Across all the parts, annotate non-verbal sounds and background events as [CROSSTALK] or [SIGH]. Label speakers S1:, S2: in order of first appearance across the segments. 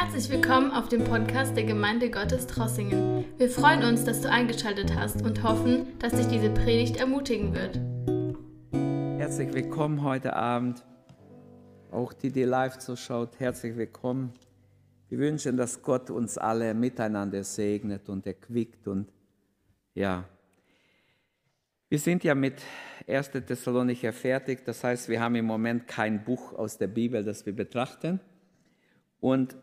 S1: Herzlich willkommen auf dem Podcast der Gemeinde Gottes Trossingen. Wir freuen uns, dass du eingeschaltet hast und hoffen, dass dich diese Predigt ermutigen wird.
S2: Herzlich willkommen heute Abend. Auch die, die live zuschaut, herzlich willkommen. Wir wünschen, dass Gott uns alle miteinander segnet und erquickt und ja. Wir sind ja mit 1. Thessalonicher fertig, das heißt, wir haben im Moment kein Buch aus der Bibel, das wir betrachten. Und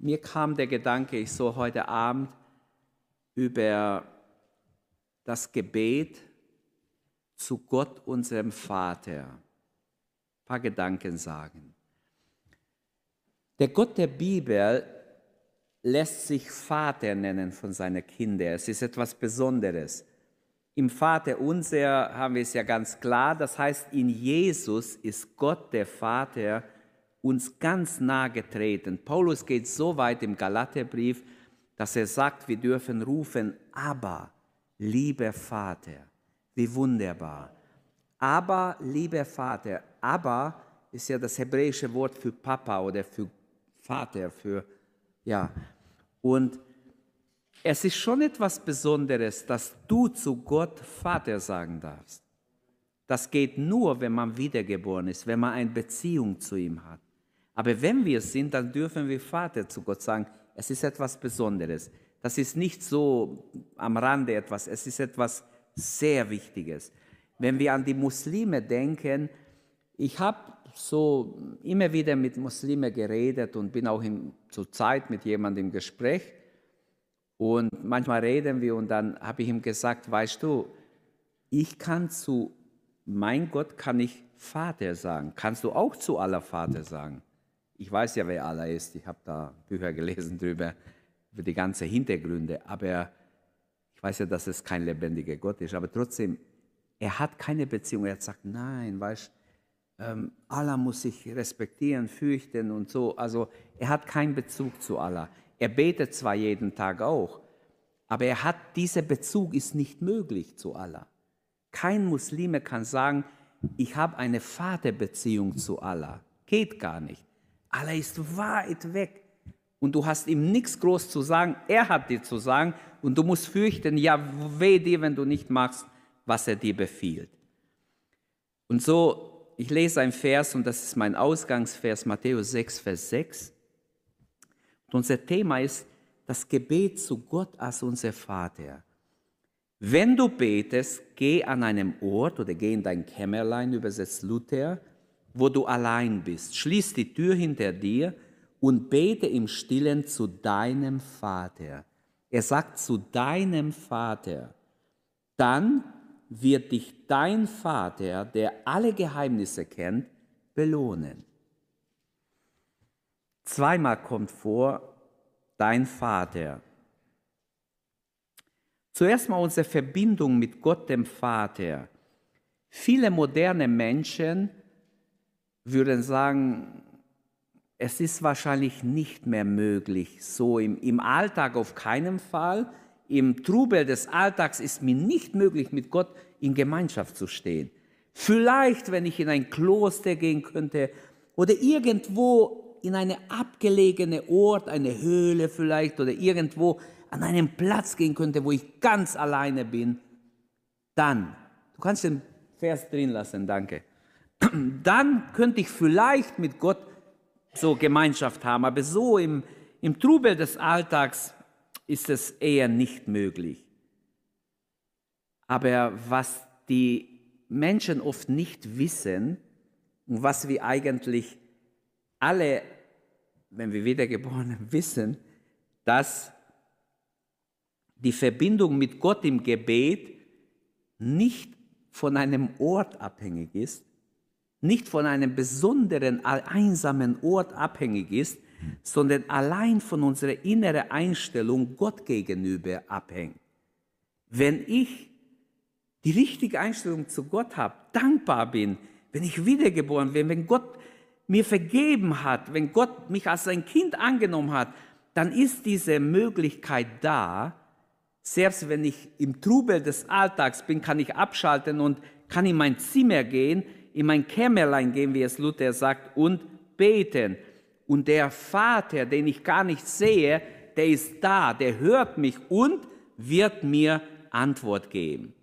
S2: mir kam der Gedanke, ich soll heute Abend über das Gebet zu Gott, unserem Vater, ein paar Gedanken sagen. Der Gott der Bibel lässt sich Vater nennen von seinen Kindern. Es ist etwas Besonderes. Im Vater unser haben wir es ja ganz klar. Das heißt, in Jesus ist Gott der Vater uns ganz nahe getreten. Paulus geht so weit im Galaterbrief, dass er sagt, wir dürfen rufen, aber, lieber Vater, wie wunderbar. Aber, lieber Vater, aber ist ja das hebräische Wort für Papa oder für Vater, für, ja. Und es ist schon etwas Besonderes, dass du zu Gott Vater sagen darfst. Das geht nur, wenn man wiedergeboren ist, wenn man eine Beziehung zu ihm hat. Aber wenn wir es sind, dann dürfen wir Vater zu Gott sagen. Es ist etwas Besonderes. Das ist nicht so am Rande etwas, es ist etwas sehr Wichtiges. Wenn wir an die Muslime denken, ich habe so immer wieder mit Muslimen geredet und bin auch in, zur Zeit mit jemandem im Gespräch. Und manchmal reden wir und dann habe ich ihm gesagt, weißt du, ich kann zu mein Gott kann ich Vater sagen. Kannst du auch zu aller Vater sagen? Ich weiß ja, wer Allah ist. Ich habe da Bücher gelesen drüber, über die ganzen Hintergründe. Aber ich weiß ja, dass es kein lebendiger Gott ist. Aber trotzdem, er hat keine Beziehung. Er gesagt, nein, weißt ähm, Allah muss sich respektieren, fürchten und so. Also er hat keinen Bezug zu Allah. Er betet zwar jeden Tag auch, aber er hat, dieser Bezug ist nicht möglich zu Allah. Kein Muslime kann sagen, ich habe eine Vaterbeziehung zu Allah. Geht gar nicht. Allah ist weit weg. Und du hast ihm nichts groß zu sagen, er hat dir zu sagen. Und du musst fürchten, ja, weh dir, wenn du nicht machst, was er dir befiehlt. Und so, ich lese ein Vers und das ist mein Ausgangsvers, Matthäus 6, Vers 6. Und unser Thema ist das Gebet zu Gott als unser Vater. Wenn du betest, geh an einem Ort oder geh in dein Kämmerlein, übersetzt Luther, wo du allein bist. Schließ die Tür hinter dir und bete im Stillen zu deinem Vater. Er sagt zu deinem Vater. Dann wird dich dein Vater, der alle Geheimnisse kennt, belohnen. Zweimal kommt vor, dein Vater. Zuerst mal unsere Verbindung mit Gott dem Vater. Viele moderne Menschen würden sagen, es ist wahrscheinlich nicht mehr möglich, so im, im Alltag auf keinen Fall. Im Trubel des Alltags ist mir nicht möglich, mit Gott in Gemeinschaft zu stehen. Vielleicht, wenn ich in ein Kloster gehen könnte oder irgendwo in eine abgelegene Ort, eine Höhle vielleicht oder irgendwo an einen Platz gehen könnte, wo ich ganz alleine bin, dann, du kannst den Vers drin lassen, danke [CLEARS THROAT] dann könnte ich vielleicht mit Gott so Gemeinschaft haben, aber so im, im Trubel des Alltags ist es eher nicht möglich. Aber was die Menschen oft nicht wissen und was wir eigentlich alle, wenn wir wiedergeboren [LAUGHS] wissen, dass die Verbindung mit Gott im Gebet nicht von einem Ort abhängig ist, nicht von einem besonderen, einsamen Ort abhängig ist, sondern allein von unserer inneren Einstellung Gott gegenüber abhängt. Wenn ich die richtige Einstellung zu Gott habe, dankbar bin, wenn ich wiedergeboren bin, wenn Gott mir vergeben hat, wenn Gott mich als sein Kind angenommen hat, dann ist diese Möglichkeit da, selbst wenn ich im Trubel des Alltags bin, kann ich abschalten und kann in mein Zimmer gehen, in mein Kämmerlein gehen, wie es Luther sagt, und beten. Und der Vater, den ich gar nicht sehe, der ist da, der hört mich und wird mir Antwort geben.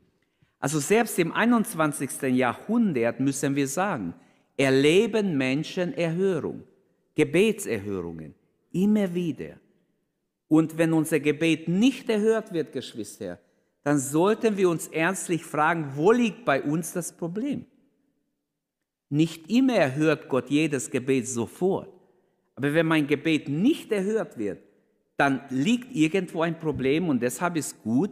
S2: Also selbst im 21. Jahrhundert müssen wir sagen, erleben Menschen Erhörung, Gebetserhörungen, immer wieder. Und wenn unser Gebet nicht erhört wird, Geschwister, dann sollten wir uns ernstlich fragen, wo liegt bei uns das Problem? Nicht immer erhört Gott jedes Gebet sofort. Aber wenn mein Gebet nicht erhört wird, dann liegt irgendwo ein Problem und deshalb ist gut,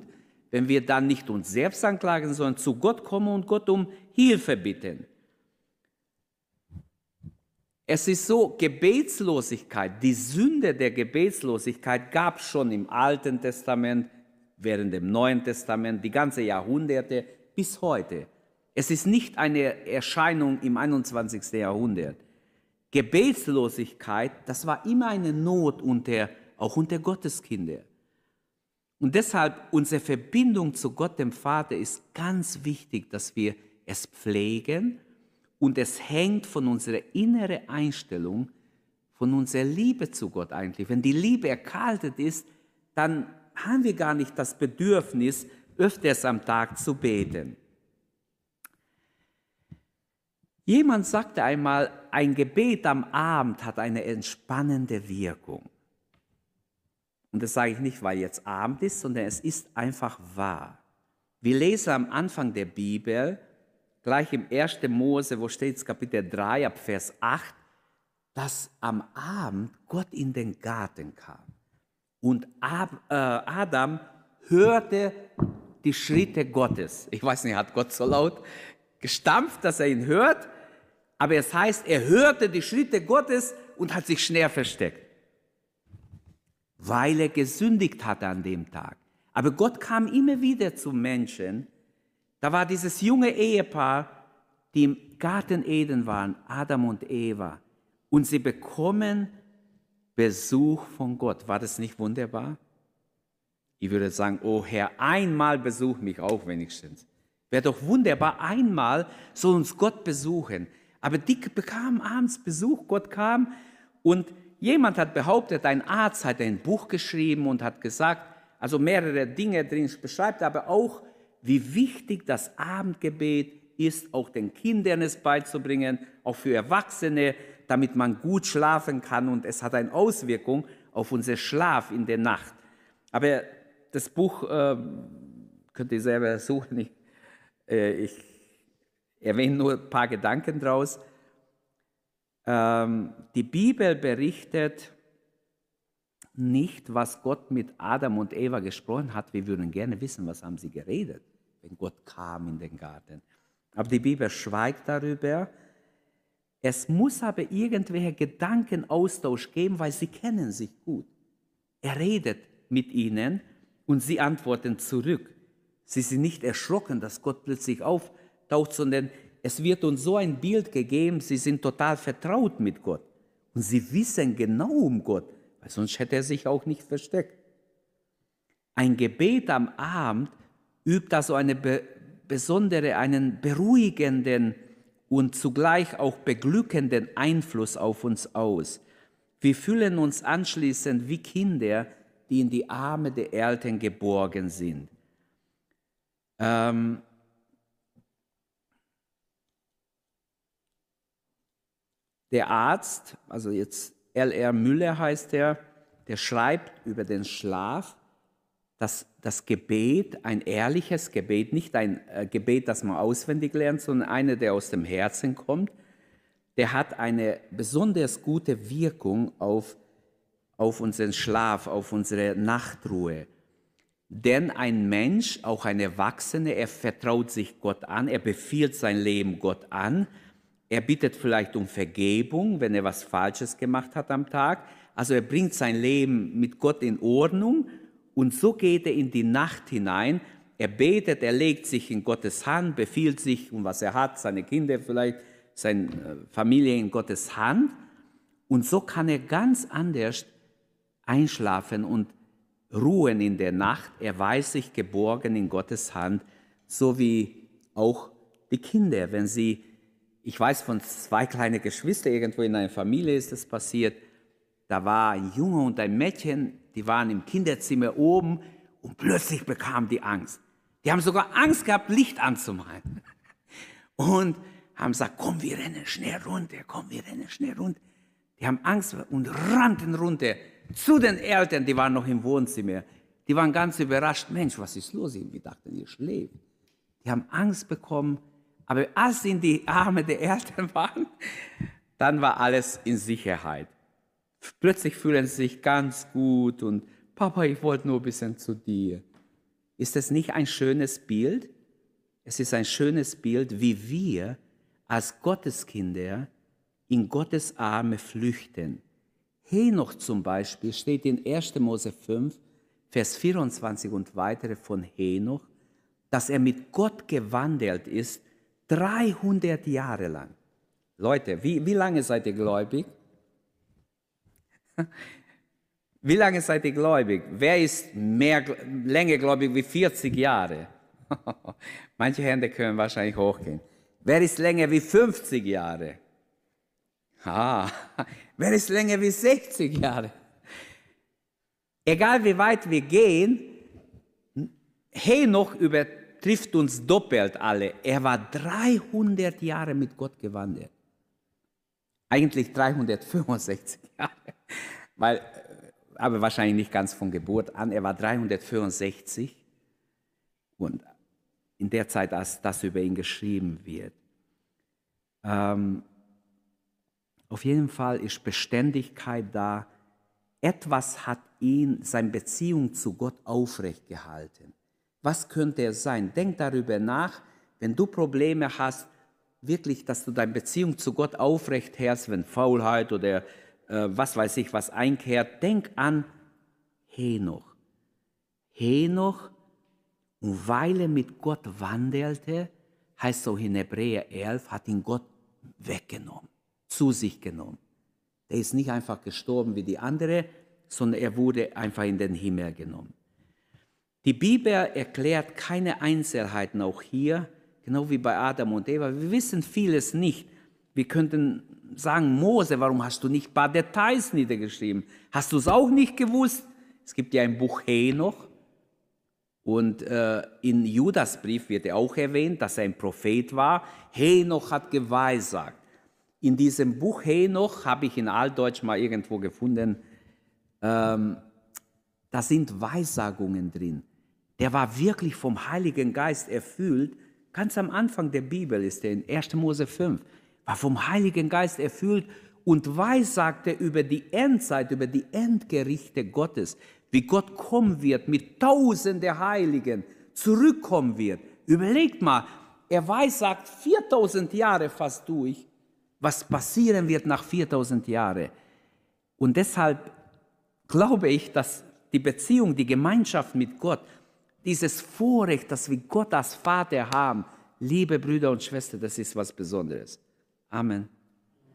S2: wenn wir dann nicht uns selbst anklagen, sondern zu Gott kommen und Gott um Hilfe bitten. Es ist so, Gebetslosigkeit, die Sünde der Gebetslosigkeit gab es schon im Alten Testament, während dem Neuen Testament, die ganze Jahrhunderte bis heute. Es ist nicht eine Erscheinung im 21. Jahrhundert. Gebetslosigkeit, das war immer eine Not unter, auch unter Gotteskinder. Und deshalb unsere Verbindung zu Gott dem Vater ist ganz wichtig, dass wir es pflegen und es hängt von unserer inneren Einstellung, von unserer Liebe zu Gott eigentlich. Wenn die Liebe erkaltet ist, dann haben wir gar nicht das Bedürfnis, öfters am Tag zu beten. Jemand sagte einmal, ein Gebet am Abend hat eine entspannende Wirkung. Und das sage ich nicht, weil jetzt Abend ist, sondern es ist einfach wahr. Wir lesen am Anfang der Bibel, gleich im 1. Mose, wo steht es, Kapitel 3, ab Vers 8, dass am Abend Gott in den Garten kam. Und äh, Adam hörte die Schritte Gottes. Ich weiß nicht, hat Gott so laut gestampft, dass er ihn hört? Aber es heißt, er hörte die Schritte Gottes und hat sich schnell versteckt weil er gesündigt hatte an dem Tag. Aber Gott kam immer wieder zu Menschen. Da war dieses junge Ehepaar, die im Garten Eden waren, Adam und Eva. Und sie bekommen Besuch von Gott. War das nicht wunderbar? Ich würde sagen, oh Herr, einmal besuch mich auch wenigstens. Wäre doch wunderbar, einmal soll uns Gott besuchen. Aber die bekamen abends Besuch, Gott kam und Jemand hat behauptet, ein Arzt hat ein Buch geschrieben und hat gesagt, also mehrere Dinge drin beschreibt, aber auch, wie wichtig das Abendgebet ist, auch den Kindern es beizubringen, auch für Erwachsene, damit man gut schlafen kann und es hat eine Auswirkung auf unseren Schlaf in der Nacht. Aber das Buch äh, könnt ihr selber suchen. Ich, äh, ich erwähne nur ein paar Gedanken draus. Ähm, die Bibel berichtet nicht, was Gott mit Adam und Eva gesprochen hat. Wir würden gerne wissen, was haben sie geredet, wenn Gott kam in den Garten. Aber die Bibel schweigt darüber. Es muss aber irgendwelche Gedankenaustausch geben, weil sie kennen sich gut. Er redet mit ihnen und sie antworten zurück. Sie sind nicht erschrocken, dass Gott plötzlich auftaucht, sondern es wird uns so ein Bild gegeben, sie sind total vertraut mit Gott. Und sie wissen genau um Gott, weil sonst hätte er sich auch nicht versteckt. Ein Gebet am Abend übt also eine be besondere, einen beruhigenden und zugleich auch beglückenden Einfluss auf uns aus. Wir fühlen uns anschließend wie Kinder, die in die Arme der Eltern geborgen sind. Ähm, Der Arzt, also jetzt L.R. Müller heißt er, der schreibt über den Schlaf, dass das Gebet, ein ehrliches Gebet, nicht ein äh, Gebet, das man auswendig lernt, sondern eine, der aus dem Herzen kommt, der hat eine besonders gute Wirkung auf, auf unseren Schlaf, auf unsere Nachtruhe. Denn ein Mensch, auch ein Erwachsener, er vertraut sich Gott an, er befiehlt sein Leben Gott an er bittet vielleicht um Vergebung, wenn er was Falsches gemacht hat am Tag. Also er bringt sein Leben mit Gott in Ordnung und so geht er in die Nacht hinein. Er betet, er legt sich in Gottes Hand, befiehlt sich um was er hat, seine Kinder vielleicht, seine äh, Familie in Gottes Hand. Und so kann er ganz anders einschlafen und ruhen in der Nacht. Er weiß sich geborgen in Gottes Hand, so wie auch die Kinder, wenn sie ich weiß von zwei kleinen Geschwistern, irgendwo in einer Familie ist das passiert. da war ein Junge und ein Mädchen, die waren im Kinderzimmer oben und plötzlich bekamen die Angst. Die haben sogar Angst gehabt, Licht anzumachen. [LAUGHS] Und haben gesagt, komm, wir rennen schnell runter, komm, wir rennen schnell runter. Die haben Angst und rannten runter zu den Eltern, die waren noch im Wohnzimmer. Die waren ganz überrascht, Mensch, was ist los? Wir dachten, ihr schläft. Die haben Angst bekommen, aber als sie in die Arme der Eltern [LAUGHS] waren, dann war alles in Sicherheit. Plötzlich fühlen sie sich ganz gut und Papa, ich wollte nur ein bisschen zu dir. Ist das nicht ein schönes Bild? Es ist ein schönes Bild, wie wir als Gotteskinder in Gottes Arme flüchten. Henoch zum Beispiel steht in 1. Mose 5, Vers 24 und weitere von Henoch, dass er mit Gott gewandelt ist 300 Jahre lang. Leute, wie, wie lange seid ihr gläubig? [LAUGHS] Wie lange seid ihr gläubig? Wer ist mehr, länger gläubig wie 40 Jahre? [LAUGHS] Manche Hände können wahrscheinlich hochgehen. Wer ist länger wie 50 Jahre? [LAUGHS] Ah, wer ist länger wie 60 Jahre? Egal wie weit wir gehen, Henoch übertrifft uns doppelt alle. Er war 300 Jahre mit Gott gewandert. Eigentlich 365 [LAUGHS] Jahre, weil, aber wahrscheinlich nicht ganz von Geburt an. Er war 364 und in der Zeit, als das über ihn geschrieben wird. Ähm, auf jeden Fall ist Beständigkeit da. Etwas hat ihn, seine Beziehung zu Gott aufrecht gehalten. Was könnte es sein? Denk darüber nach, wenn du Probleme hast, wirklich, dass du deine Beziehung zu Gott aufrecht hältst, wenn Faulheit oder äh, was weiß ich was einkehrt, denk an Henoch. Henoch, und weil er mit Gott wandelte, heißt so in Hebräer 11, hat ihn Gott weggenommen zu sich genommen. Er ist nicht einfach gestorben wie die andere, sondern er wurde einfach in den Himmel genommen. Die Bibel erklärt keine Einzelheiten auch hier, genau wie bei Adam und Eva. Wir wissen vieles nicht. Wir könnten sagen, Mose, warum hast du nicht ein paar Details niedergeschrieben? Hast du es auch nicht gewusst? Es gibt ja ein Buch Henoch. Und äh, in Judas Brief wird er auch erwähnt, dass er ein Prophet war. Henoch hat geweissagt. In diesem Buch Henoch habe ich in Altdeutsch mal irgendwo gefunden, ähm, da sind Weissagungen drin. Der war wirklich vom Heiligen Geist erfüllt. Ganz am Anfang der Bibel ist er in 1. Mose 5, war vom Heiligen Geist erfüllt und weissagte über die Endzeit, über die Endgerichte Gottes, wie Gott kommen wird mit tausende Heiligen, zurückkommen wird. Überlegt mal, er weissagt 4000 Jahre fast durch was passieren wird nach 4000 Jahren. Und deshalb glaube ich, dass die Beziehung, die Gemeinschaft mit Gott, dieses Vorrecht, dass wir Gott als Vater haben, liebe Brüder und Schwestern, das ist was Besonderes. Amen.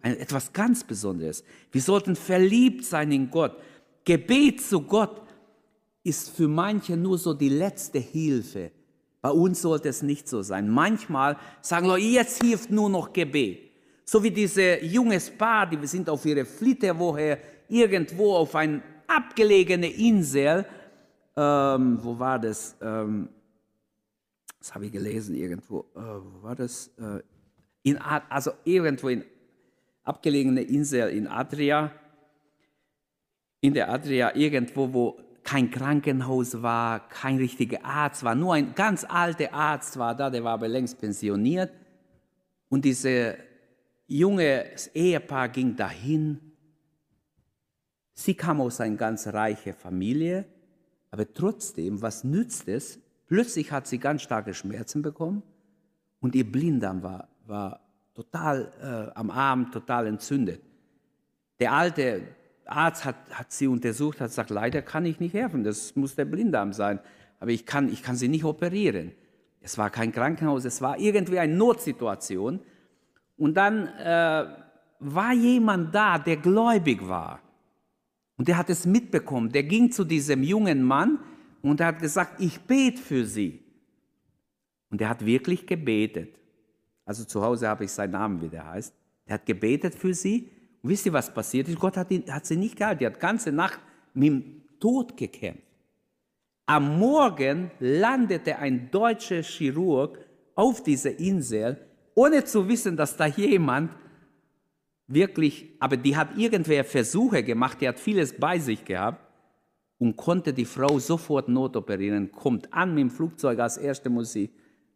S2: Ein, etwas ganz Besonderes. Wir sollten verliebt sein in Gott. Gebet zu Gott ist für manche nur so die letzte Hilfe. Bei uns sollte es nicht so sein. Manchmal sagen Leute, jetzt hilft nur noch Gebet. So wie diese junges Paar, die sind auf ihre Flitterwoche irgendwo auf eine abgelegene Insel. Ähm, wo war das? Ähm, das habe ich gelesen irgendwo. Äh, wo war das? Äh, in, also irgendwo in abgelegene Insel in Adria. In der Adria irgendwo, wo kein Krankenhaus war, kein richtiger Arzt war, nur ein ganz alter Arzt war da, der war aber längst pensioniert. Und diese junges Ehepaar ging dahin. Sie kam aus einer ganz reichen Familie, aber trotzdem, was nützt es? Plötzlich hat sie ganz starke Schmerzen bekommen und ihr Blinddarm war, war total äh, am Arm, total entzündet. Der alte Arzt hat, hat sie untersucht, hat gesagt, leider kann ich nicht helfen, das muss der Blinddarm sein, aber ich kann, ich kann sie nicht operieren. Es war kein Krankenhaus, es war irgendwie eine Notsituation. Und dann äh, war jemand da, der gläubig war. Und der hat es mitbekommen. Der ging zu diesem jungen Mann und er hat gesagt, ich bete für sie. Und er hat wirklich gebetet. Also zu Hause habe ich seinen Namen, wie der heißt. Er hat gebetet für sie Und wisst ihr, was passiert ist? Gott hat, ihn, hat sie nicht gehalten. Die hat ganze Nacht mit dem Tod gekämpft. Am Morgen landete ein deutscher Chirurg auf dieser Insel, ohne zu wissen, dass da jemand wirklich, aber die hat irgendwer Versuche gemacht, die hat vieles bei sich gehabt und konnte die Frau sofort notoperieren, kommt an mit dem Flugzeug, als erste muss sie,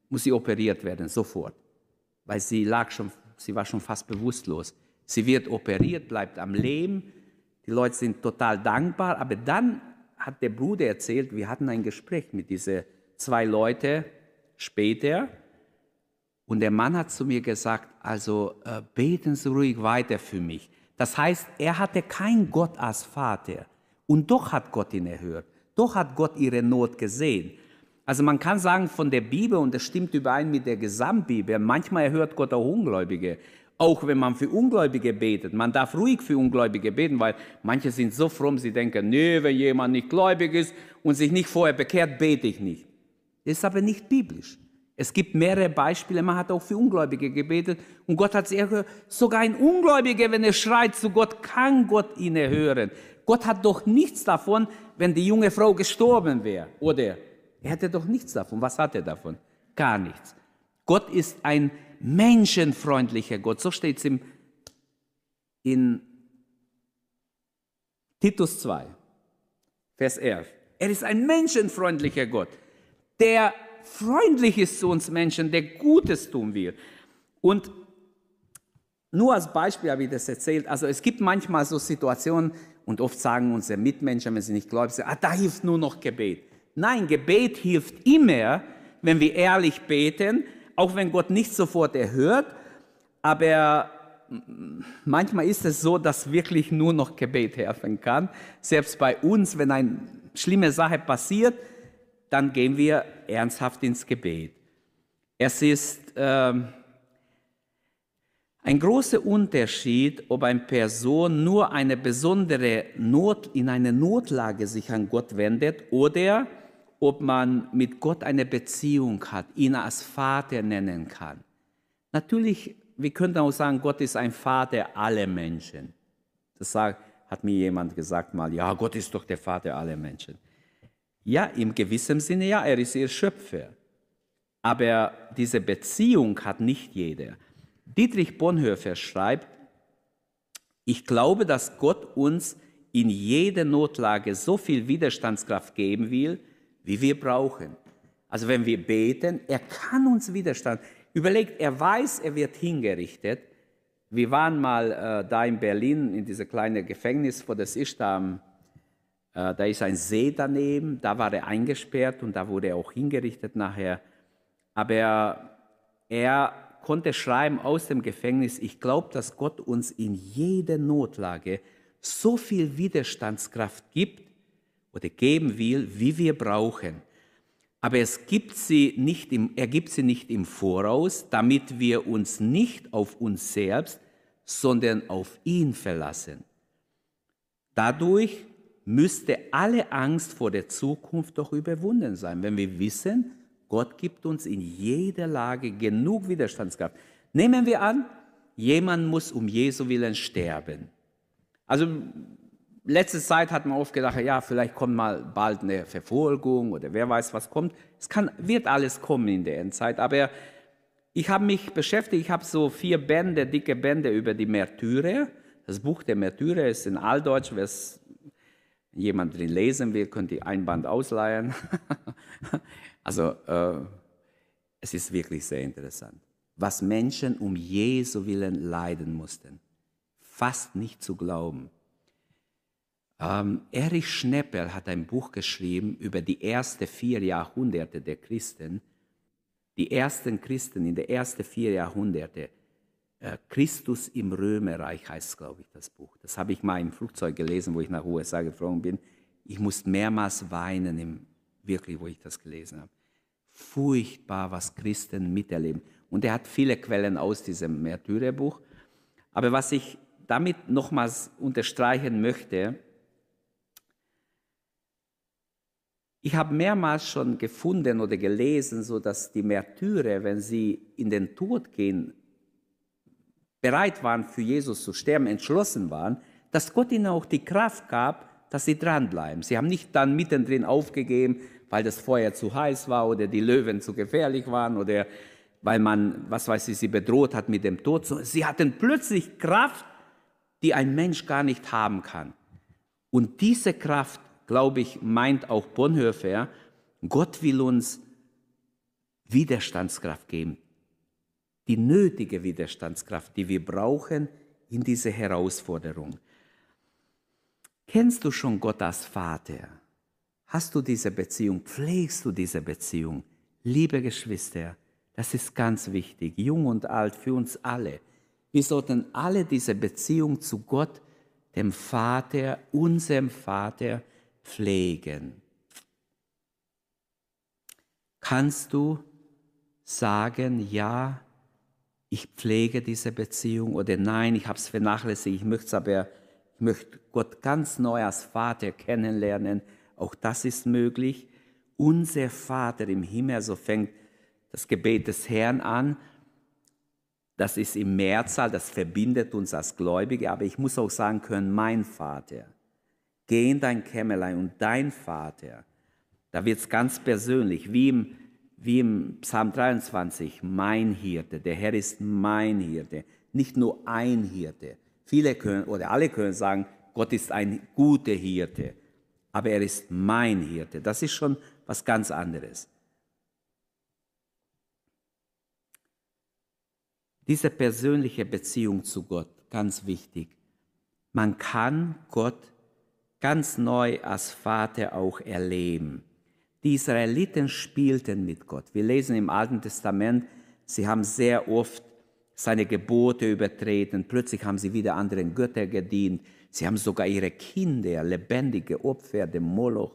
S2: muss sie operiert werden, sofort, weil sie lag schon, sie war schon fast bewusstlos. Sie wird operiert, bleibt am Leben, die Leute sind total dankbar, aber dann hat der Bruder erzählt, wir hatten ein Gespräch mit diesen zwei Leuten später und der Mann hat zu mir gesagt, also äh, beten Sie ruhig weiter für mich. Das heißt, er hatte keinen Gott als Vater und doch hat Gott ihn erhört. Doch hat Gott ihre Not gesehen. Also man kann sagen von der Bibel, und das stimmt überein mit der Gesamtbibel, manchmal erhört Gott auch Ungläubige. Auch wenn man für Ungläubige betet. Man darf ruhig für Ungläubige beten, weil manche sind so fromm, sie denken, nee, wenn jemand nicht gläubig ist und sich nicht vorher bekehrt, bete ich nicht. Das ist aber nicht biblisch. Es gibt mehrere Beispiele, man hat auch für Ungläubige gebetet und Gott hat es erhört. Sogar ein Ungläubiger, wenn er schreit zu Gott, kann Gott ihn erhören. Gott hat doch nichts davon, wenn die junge Frau gestorben wäre, oder? Er hätte doch nichts davon. Was hat er davon? Gar nichts. Gott ist ein menschenfreundlicher Gott. So steht es in Titus 2, Vers 11. Er ist ein menschenfreundlicher Gott, der freundlich ist zu uns Menschen, der Gutes tun will. Und nur als Beispiel habe ich das erzählt. Also es gibt manchmal so Situationen, und oft sagen unsere Mitmenschen, wenn sie nicht sind, ah, da hilft nur noch Gebet. Nein, Gebet hilft immer, wenn wir ehrlich beten, auch wenn Gott nicht sofort erhört, aber manchmal ist es so, dass wirklich nur noch Gebet helfen kann. Selbst bei uns, wenn eine schlimme Sache passiert, dann gehen wir ernsthaft ins Gebet. Es ist äh, ein großer Unterschied, ob eine Person nur eine besondere Not in einer Notlage sich an Gott wendet oder ob man mit Gott eine Beziehung hat, ihn als Vater nennen kann. Natürlich, wir könnten auch sagen, Gott ist ein Vater aller Menschen. Das hat mir jemand gesagt mal, ja, Gott ist doch der Vater aller Menschen. Ja, im gewissen Sinne ja, er ist ihr Schöpfer. Aber diese Beziehung hat nicht jeder. Dietrich Bonhoeffer schreibt, ich glaube, dass Gott uns in jeder Notlage so viel Widerstandskraft geben will, wie wir brauchen. Also wenn wir beten, er kann uns Widerstand. Überlegt, er weiß, er wird hingerichtet. Wir waren mal äh, da in Berlin in diesem kleinen Gefängnis, wo das ist, da, äh, da ist ein See daneben, da war er eingesperrt und da wurde er auch hingerichtet nachher. Aber er, er konnte schreiben aus dem Gefängnis, ich glaube, dass Gott uns in jeder Notlage so viel Widerstandskraft gibt, oder geben will, wie wir brauchen. Aber es gibt sie nicht im, er gibt sie nicht im Voraus, damit wir uns nicht auf uns selbst, sondern auf ihn verlassen. Dadurch müsste alle Angst vor der Zukunft doch überwunden sein, wenn wir wissen, Gott gibt uns in jeder Lage genug Widerstandskraft. Nehmen wir an, jemand muss um Jesu Willen sterben. Also letzte Zeit hat man oft gedacht, ja, vielleicht kommt mal bald eine Verfolgung oder wer weiß, was kommt. Es kann, wird alles kommen in der Endzeit, aber ich habe mich beschäftigt, ich habe so vier Bände, dicke Bände über die Märtyrer. Das Buch der Märtyrer ist in Alldeutsch, wer es jemand drin lesen will, könnt ihr ein Band ausleihen. [LAUGHS] also äh, es ist wirklich sehr interessant, was Menschen um Jesu willen leiden mussten. Fast nicht zu glauben. Ähm, Erich Schneppel hat ein Buch geschrieben über die ersten vier Jahrhunderte der Christen. Die ersten Christen in den ersten vier Jahrhunderte. Äh, Christus im Römerreich heißt, glaube ich, das Buch. Das habe ich mal im Flugzeug gelesen, wo ich nach USA geflogen bin. Ich musste mehrmals weinen, im, wirklich, wo ich das gelesen habe. Furchtbar, was Christen miterleben. Und er hat viele Quellen aus diesem Märtyrerbuch. Aber was ich damit nochmals unterstreichen möchte, Ich habe mehrmals schon gefunden oder gelesen, so dass die Märtyrer, wenn sie in den Tod gehen, bereit waren, für Jesus zu sterben, entschlossen waren, dass Gott ihnen auch die Kraft gab, dass sie dranbleiben. Sie haben nicht dann mittendrin aufgegeben, weil das Feuer zu heiß war oder die Löwen zu gefährlich waren oder weil man, was weiß ich, sie bedroht hat mit dem Tod. Sie hatten plötzlich Kraft, die ein Mensch gar nicht haben kann. Und diese Kraft, glaube ich, meint auch Bonhoeffer, Gott will uns Widerstandskraft geben. Die nötige Widerstandskraft, die wir brauchen in diese Herausforderung. Kennst du schon Gott als Vater? Hast du diese Beziehung? Pflegst du diese Beziehung? Liebe Geschwister, das ist ganz wichtig, jung und alt, für uns alle. Wir sollten alle diese Beziehung zu Gott, dem Vater, unserem Vater, pflegen. Kannst du sagen, ja, ich pflege diese Beziehung oder nein, ich habe es vernachlässigt, ich möchte es aber, ich möchte Gott ganz neu als Vater kennenlernen. Auch das ist möglich. Unser Vater im Himmel, so fängt das Gebet des Herrn an. Das ist im Mehrzahl, das verbindet uns als Gläubige, aber ich muss auch sagen können, mein Vater. Geh in dein Kämmerlein und dein Vater. Da wird es ganz persönlich, wie im, wie im Psalm 23, mein Hirte. Der Herr ist mein Hirte, nicht nur ein Hirte. Viele können oder alle können sagen, Gott ist ein guter Hirte, aber er ist mein Hirte. Das ist schon was ganz anderes. Diese persönliche Beziehung zu Gott, ganz wichtig. Man kann Gott ganz neu als Vater auch erleben. Die Israeliten spielten mit Gott. Wir lesen im Alten Testament, sie haben sehr oft seine Gebote übertreten. Plötzlich haben sie wieder anderen Göttern gedient. Sie haben sogar ihre Kinder, lebendige Opfer, dem Moloch,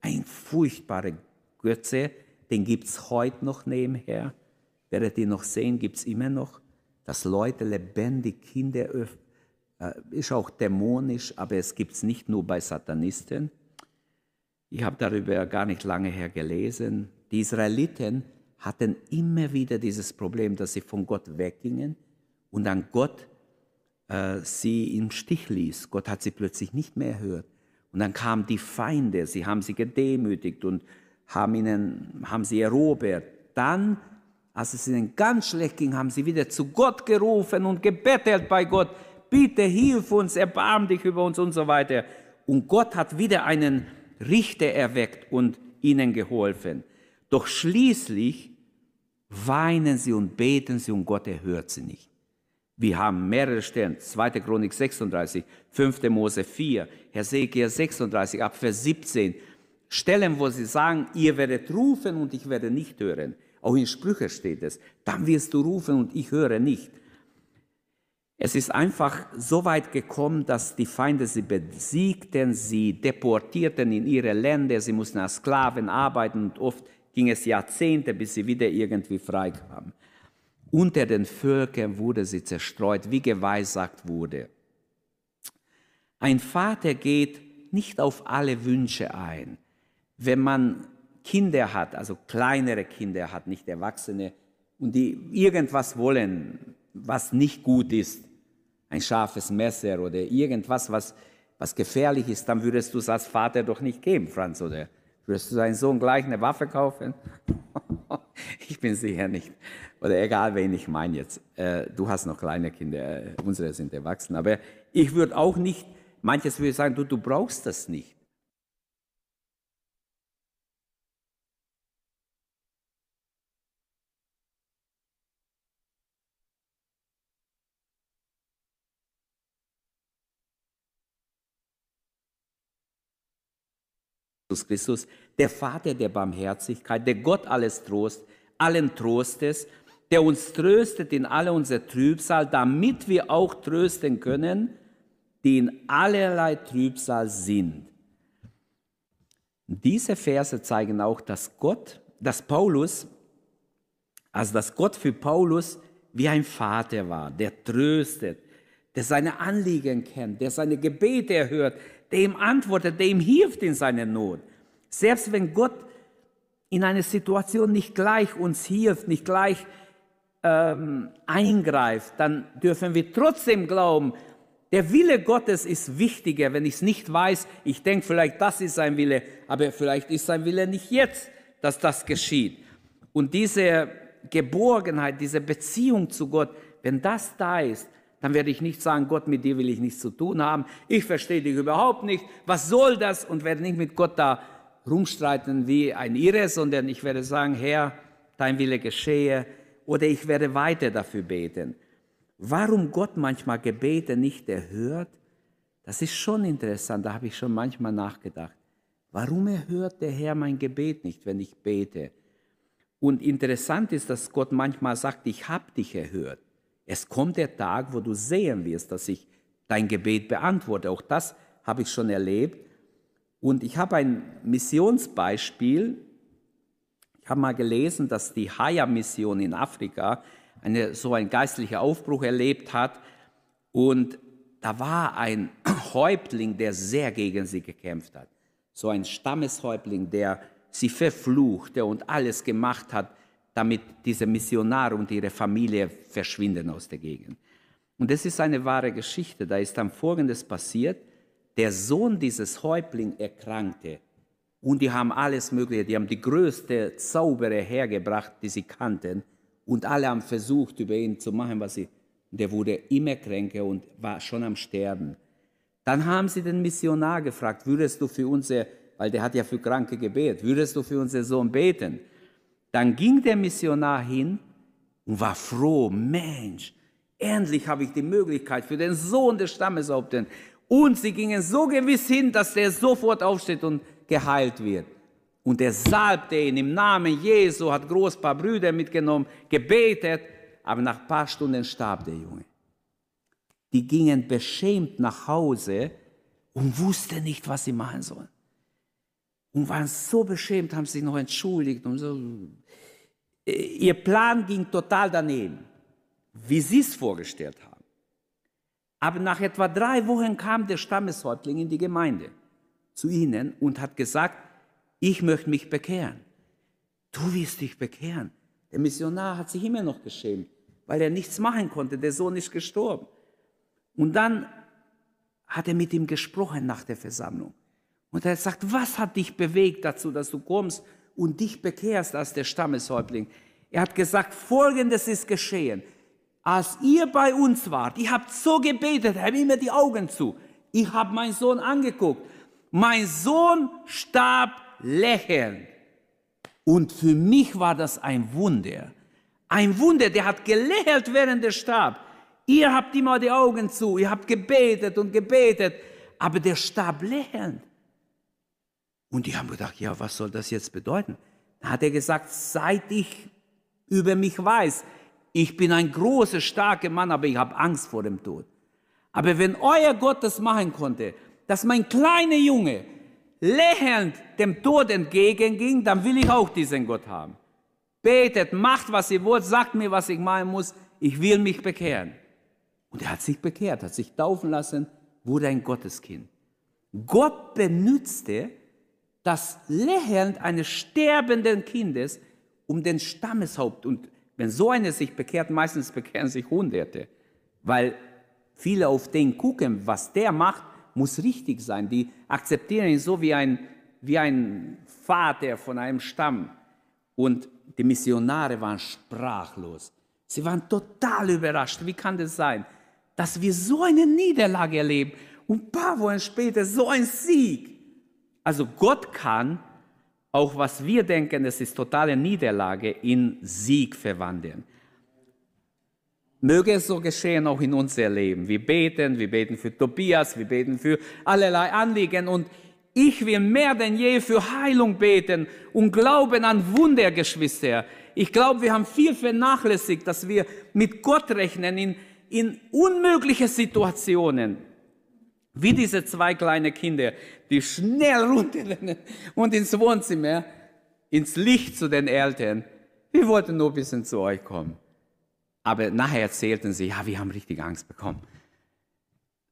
S2: ein furchtbarer Götze, den gibt es heute noch nebenher. Werdet ihr noch sehen, gibt es immer noch dass Leute lebendig Kinder öffnen, äh, ist auch dämonisch, aber es gibt es nicht nur bei Satanisten. Ich habe darüber gar nicht lange her gelesen. Die Israeliten hatten immer wieder dieses Problem, dass sie von Gott weggingen und dann Gott äh, sie im Stich ließ. Gott hat sie plötzlich nicht mehr erhört. Und dann kamen die Feinde, sie haben sie gedemütigt und haben, ihnen, haben sie erobert. Dann als es ihnen ganz schlecht ging, haben sie wieder zu Gott gerufen und gebettelt bei Gott, bitte hilf uns, erbarm dich über uns und so weiter. Und Gott hat wieder einen Richter erweckt und ihnen geholfen. Doch schließlich weinen sie und beten sie und Gott erhört sie nicht. Wir haben mehrere Stellen, 2. Chronik 36, 5. Mose 4, Hesekiel 36, ab Vers 17, Stellen, wo sie sagen, ihr werdet rufen und ich werde nicht hören. Auch in Sprüche steht es, dann wirst du rufen und ich höre nicht. Es ist einfach so weit gekommen, dass die Feinde sie besiegten, sie deportierten in ihre Länder, sie mussten als Sklaven arbeiten und oft ging es Jahrzehnte, bis sie wieder irgendwie frei kamen. Unter den Völkern wurde sie zerstreut, wie geweissagt wurde. Ein Vater geht nicht auf alle Wünsche ein. Wenn man Kinder hat, also kleinere Kinder hat, nicht Erwachsene, und die irgendwas wollen, was nicht gut ist, ein scharfes Messer oder irgendwas, was, was gefährlich ist, dann würdest du es als Vater doch nicht geben, Franz, oder? Würdest du deinen Sohn gleich eine Waffe kaufen? [LAUGHS] ich bin sicher nicht. Oder egal, wen ich meine jetzt. Äh, du hast noch kleine Kinder, äh, unsere sind erwachsen. Aber ich würde auch nicht, manches würde sagen, du, du brauchst das nicht. Jesus Christus, der Vater der Barmherzigkeit, der Gott alles Trost, allen Trostes, der uns tröstet in alle unser Trübsal, damit wir auch trösten können, die in allerlei Trübsal sind. Diese Verse zeigen auch, dass Gott, dass Paulus, also dass Gott für Paulus wie ein Vater war, der tröstet, der seine Anliegen kennt, der seine Gebete erhört, der ihm antwortet, der ihm hilft in seiner Not. Selbst wenn Gott in einer Situation nicht gleich uns hilft, nicht gleich ähm, eingreift, dann dürfen wir trotzdem glauben, der Wille Gottes ist wichtiger, wenn ich es nicht weiß. Ich denke vielleicht, das ist sein Wille, aber vielleicht ist sein Wille nicht jetzt, dass das geschieht. Und diese Geborgenheit, diese Beziehung zu Gott, wenn das da ist, dann werde ich nicht sagen, Gott, mit dir will ich nichts zu tun haben. Ich verstehe dich überhaupt nicht. Was soll das? Und werde nicht mit Gott da rumstreiten wie ein Irre, sondern ich werde sagen, Herr, dein Wille geschehe. Oder ich werde weiter dafür beten. Warum Gott manchmal Gebete nicht erhört, das ist schon interessant, da habe ich schon manchmal nachgedacht. Warum erhört der Herr mein Gebet nicht, wenn ich bete? Und interessant ist, dass Gott manchmal sagt, ich habe dich erhört. Es kommt der Tag, wo du sehen wirst, dass ich dein Gebet beantworte. Auch das habe ich schon erlebt. Und ich habe ein Missionsbeispiel. Ich habe mal gelesen, dass die Haya-Mission in Afrika eine, so ein geistlicher Aufbruch erlebt hat. Und da war ein [CLEARS THROAT] Häuptling, der sehr gegen sie gekämpft hat. So ein Stammeshäuptling, der sie verfluchte und alles gemacht hat, damit diese Missionare und ihre Familie verschwinden aus der Gegend. Und das ist eine wahre Geschichte. Da ist dann Folgendes passiert. Der Sohn dieses Häuptling erkrankte. Und die haben alles Mögliche, die haben die größte Zauberer hergebracht, die sie kannten. Und alle haben versucht, über ihn zu machen, was sie. Der wurde immer kränker und war schon am Sterben. Dann haben sie den Missionar gefragt, würdest du für unser, weil der hat ja für Kranke gebetet, würdest du für unseren Sohn beten? Dann ging der Missionar hin und war froh, Mensch, endlich habe ich die Möglichkeit für den Sohn des Stammeshaupten. Und sie gingen so gewiss hin, dass der sofort aufsteht und geheilt wird. Und er salbte ihn im Namen Jesu, hat groß paar Brüder mitgenommen, gebetet, aber nach ein paar Stunden starb der Junge. Die gingen beschämt nach Hause und wussten nicht, was sie machen sollen. Und waren so beschämt, haben sich noch entschuldigt und so. Ihr Plan ging total daneben, wie sie es vorgestellt haben. Aber nach etwa drei Wochen kam der Stammeshäuptling in die Gemeinde zu ihnen und hat gesagt, ich möchte mich bekehren. Du wirst dich bekehren. Der Missionar hat sich immer noch geschämt, weil er nichts machen konnte. Der Sohn ist gestorben. Und dann hat er mit ihm gesprochen nach der Versammlung. Und er gesagt, was hat dich bewegt dazu, dass du kommst und dich bekehrst als der Stammeshäuptling? Er hat gesagt, Folgendes ist geschehen. Als ihr bei uns wart, ihr habt so gebetet, habt immer die Augen zu. Ich habe meinen Sohn angeguckt. Mein Sohn starb lächelnd. Und für mich war das ein Wunder. Ein Wunder, der hat gelächelt, während er starb. Ihr habt immer die Augen zu, ihr habt gebetet und gebetet, aber der starb lächelnd. Und die haben gedacht, ja, was soll das jetzt bedeuten? Dann hat er gesagt, seit ich über mich weiß, ich bin ein großer, starker Mann, aber ich habe Angst vor dem Tod. Aber wenn euer Gott das machen konnte, dass mein kleiner Junge lächelnd dem Tod entgegenging, dann will ich auch diesen Gott haben. Betet, macht, was ihr wollt, sagt mir, was ich machen muss, ich will mich bekehren. Und er hat sich bekehrt, hat sich taufen lassen, wurde ein Gotteskind. Gott benützte das Lächeln eines sterbenden Kindes, um den Stammeshaupt. Und wenn so einer sich bekehrt, meistens bekehren sich Hunderte, weil viele auf den gucken, was der macht, muss richtig sein. Die akzeptieren ihn so wie ein, wie ein Vater von einem Stamm. Und die Missionare waren sprachlos. Sie waren total überrascht. Wie kann das sein, dass wir so eine Niederlage erleben und ein paar Wochen später so ein Sieg? Also Gott kann auch was wir denken, es ist totale Niederlage, in Sieg verwandeln. Möge es so geschehen auch in unser Leben. Wir beten, wir beten für Tobias, wir beten für allerlei Anliegen und ich will mehr denn je für Heilung beten und glauben an Wunder, Geschwister. Ich glaube, wir haben viel vernachlässigt, dass wir mit Gott rechnen in, in unmögliche Situationen. Wie diese zwei kleine Kinder, die schnell runterrennen und ins Wohnzimmer, ins Licht zu den Eltern. Wir wollten nur ein bisschen zu euch kommen. Aber nachher erzählten sie, ja, wir haben richtig Angst bekommen.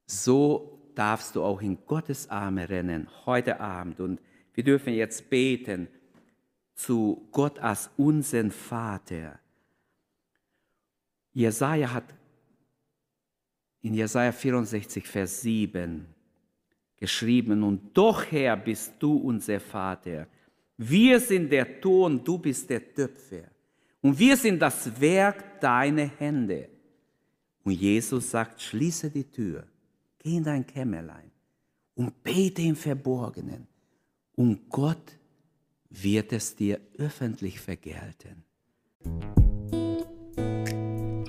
S2: So darfst du auch in Gottes Arme rennen, heute Abend. Und wir dürfen jetzt beten zu Gott als unseren Vater. Jesaja hat in Jesaja 64, Vers 7 geschrieben: Und doch, Herr, bist du unser Vater. Wir sind der Ton, du bist der Töpfer. Und wir sind das Werk deiner Hände. Und Jesus sagt: Schließe die Tür, geh in dein Kämmerlein und bete im Verborgenen. Und Gott wird es dir öffentlich vergelten.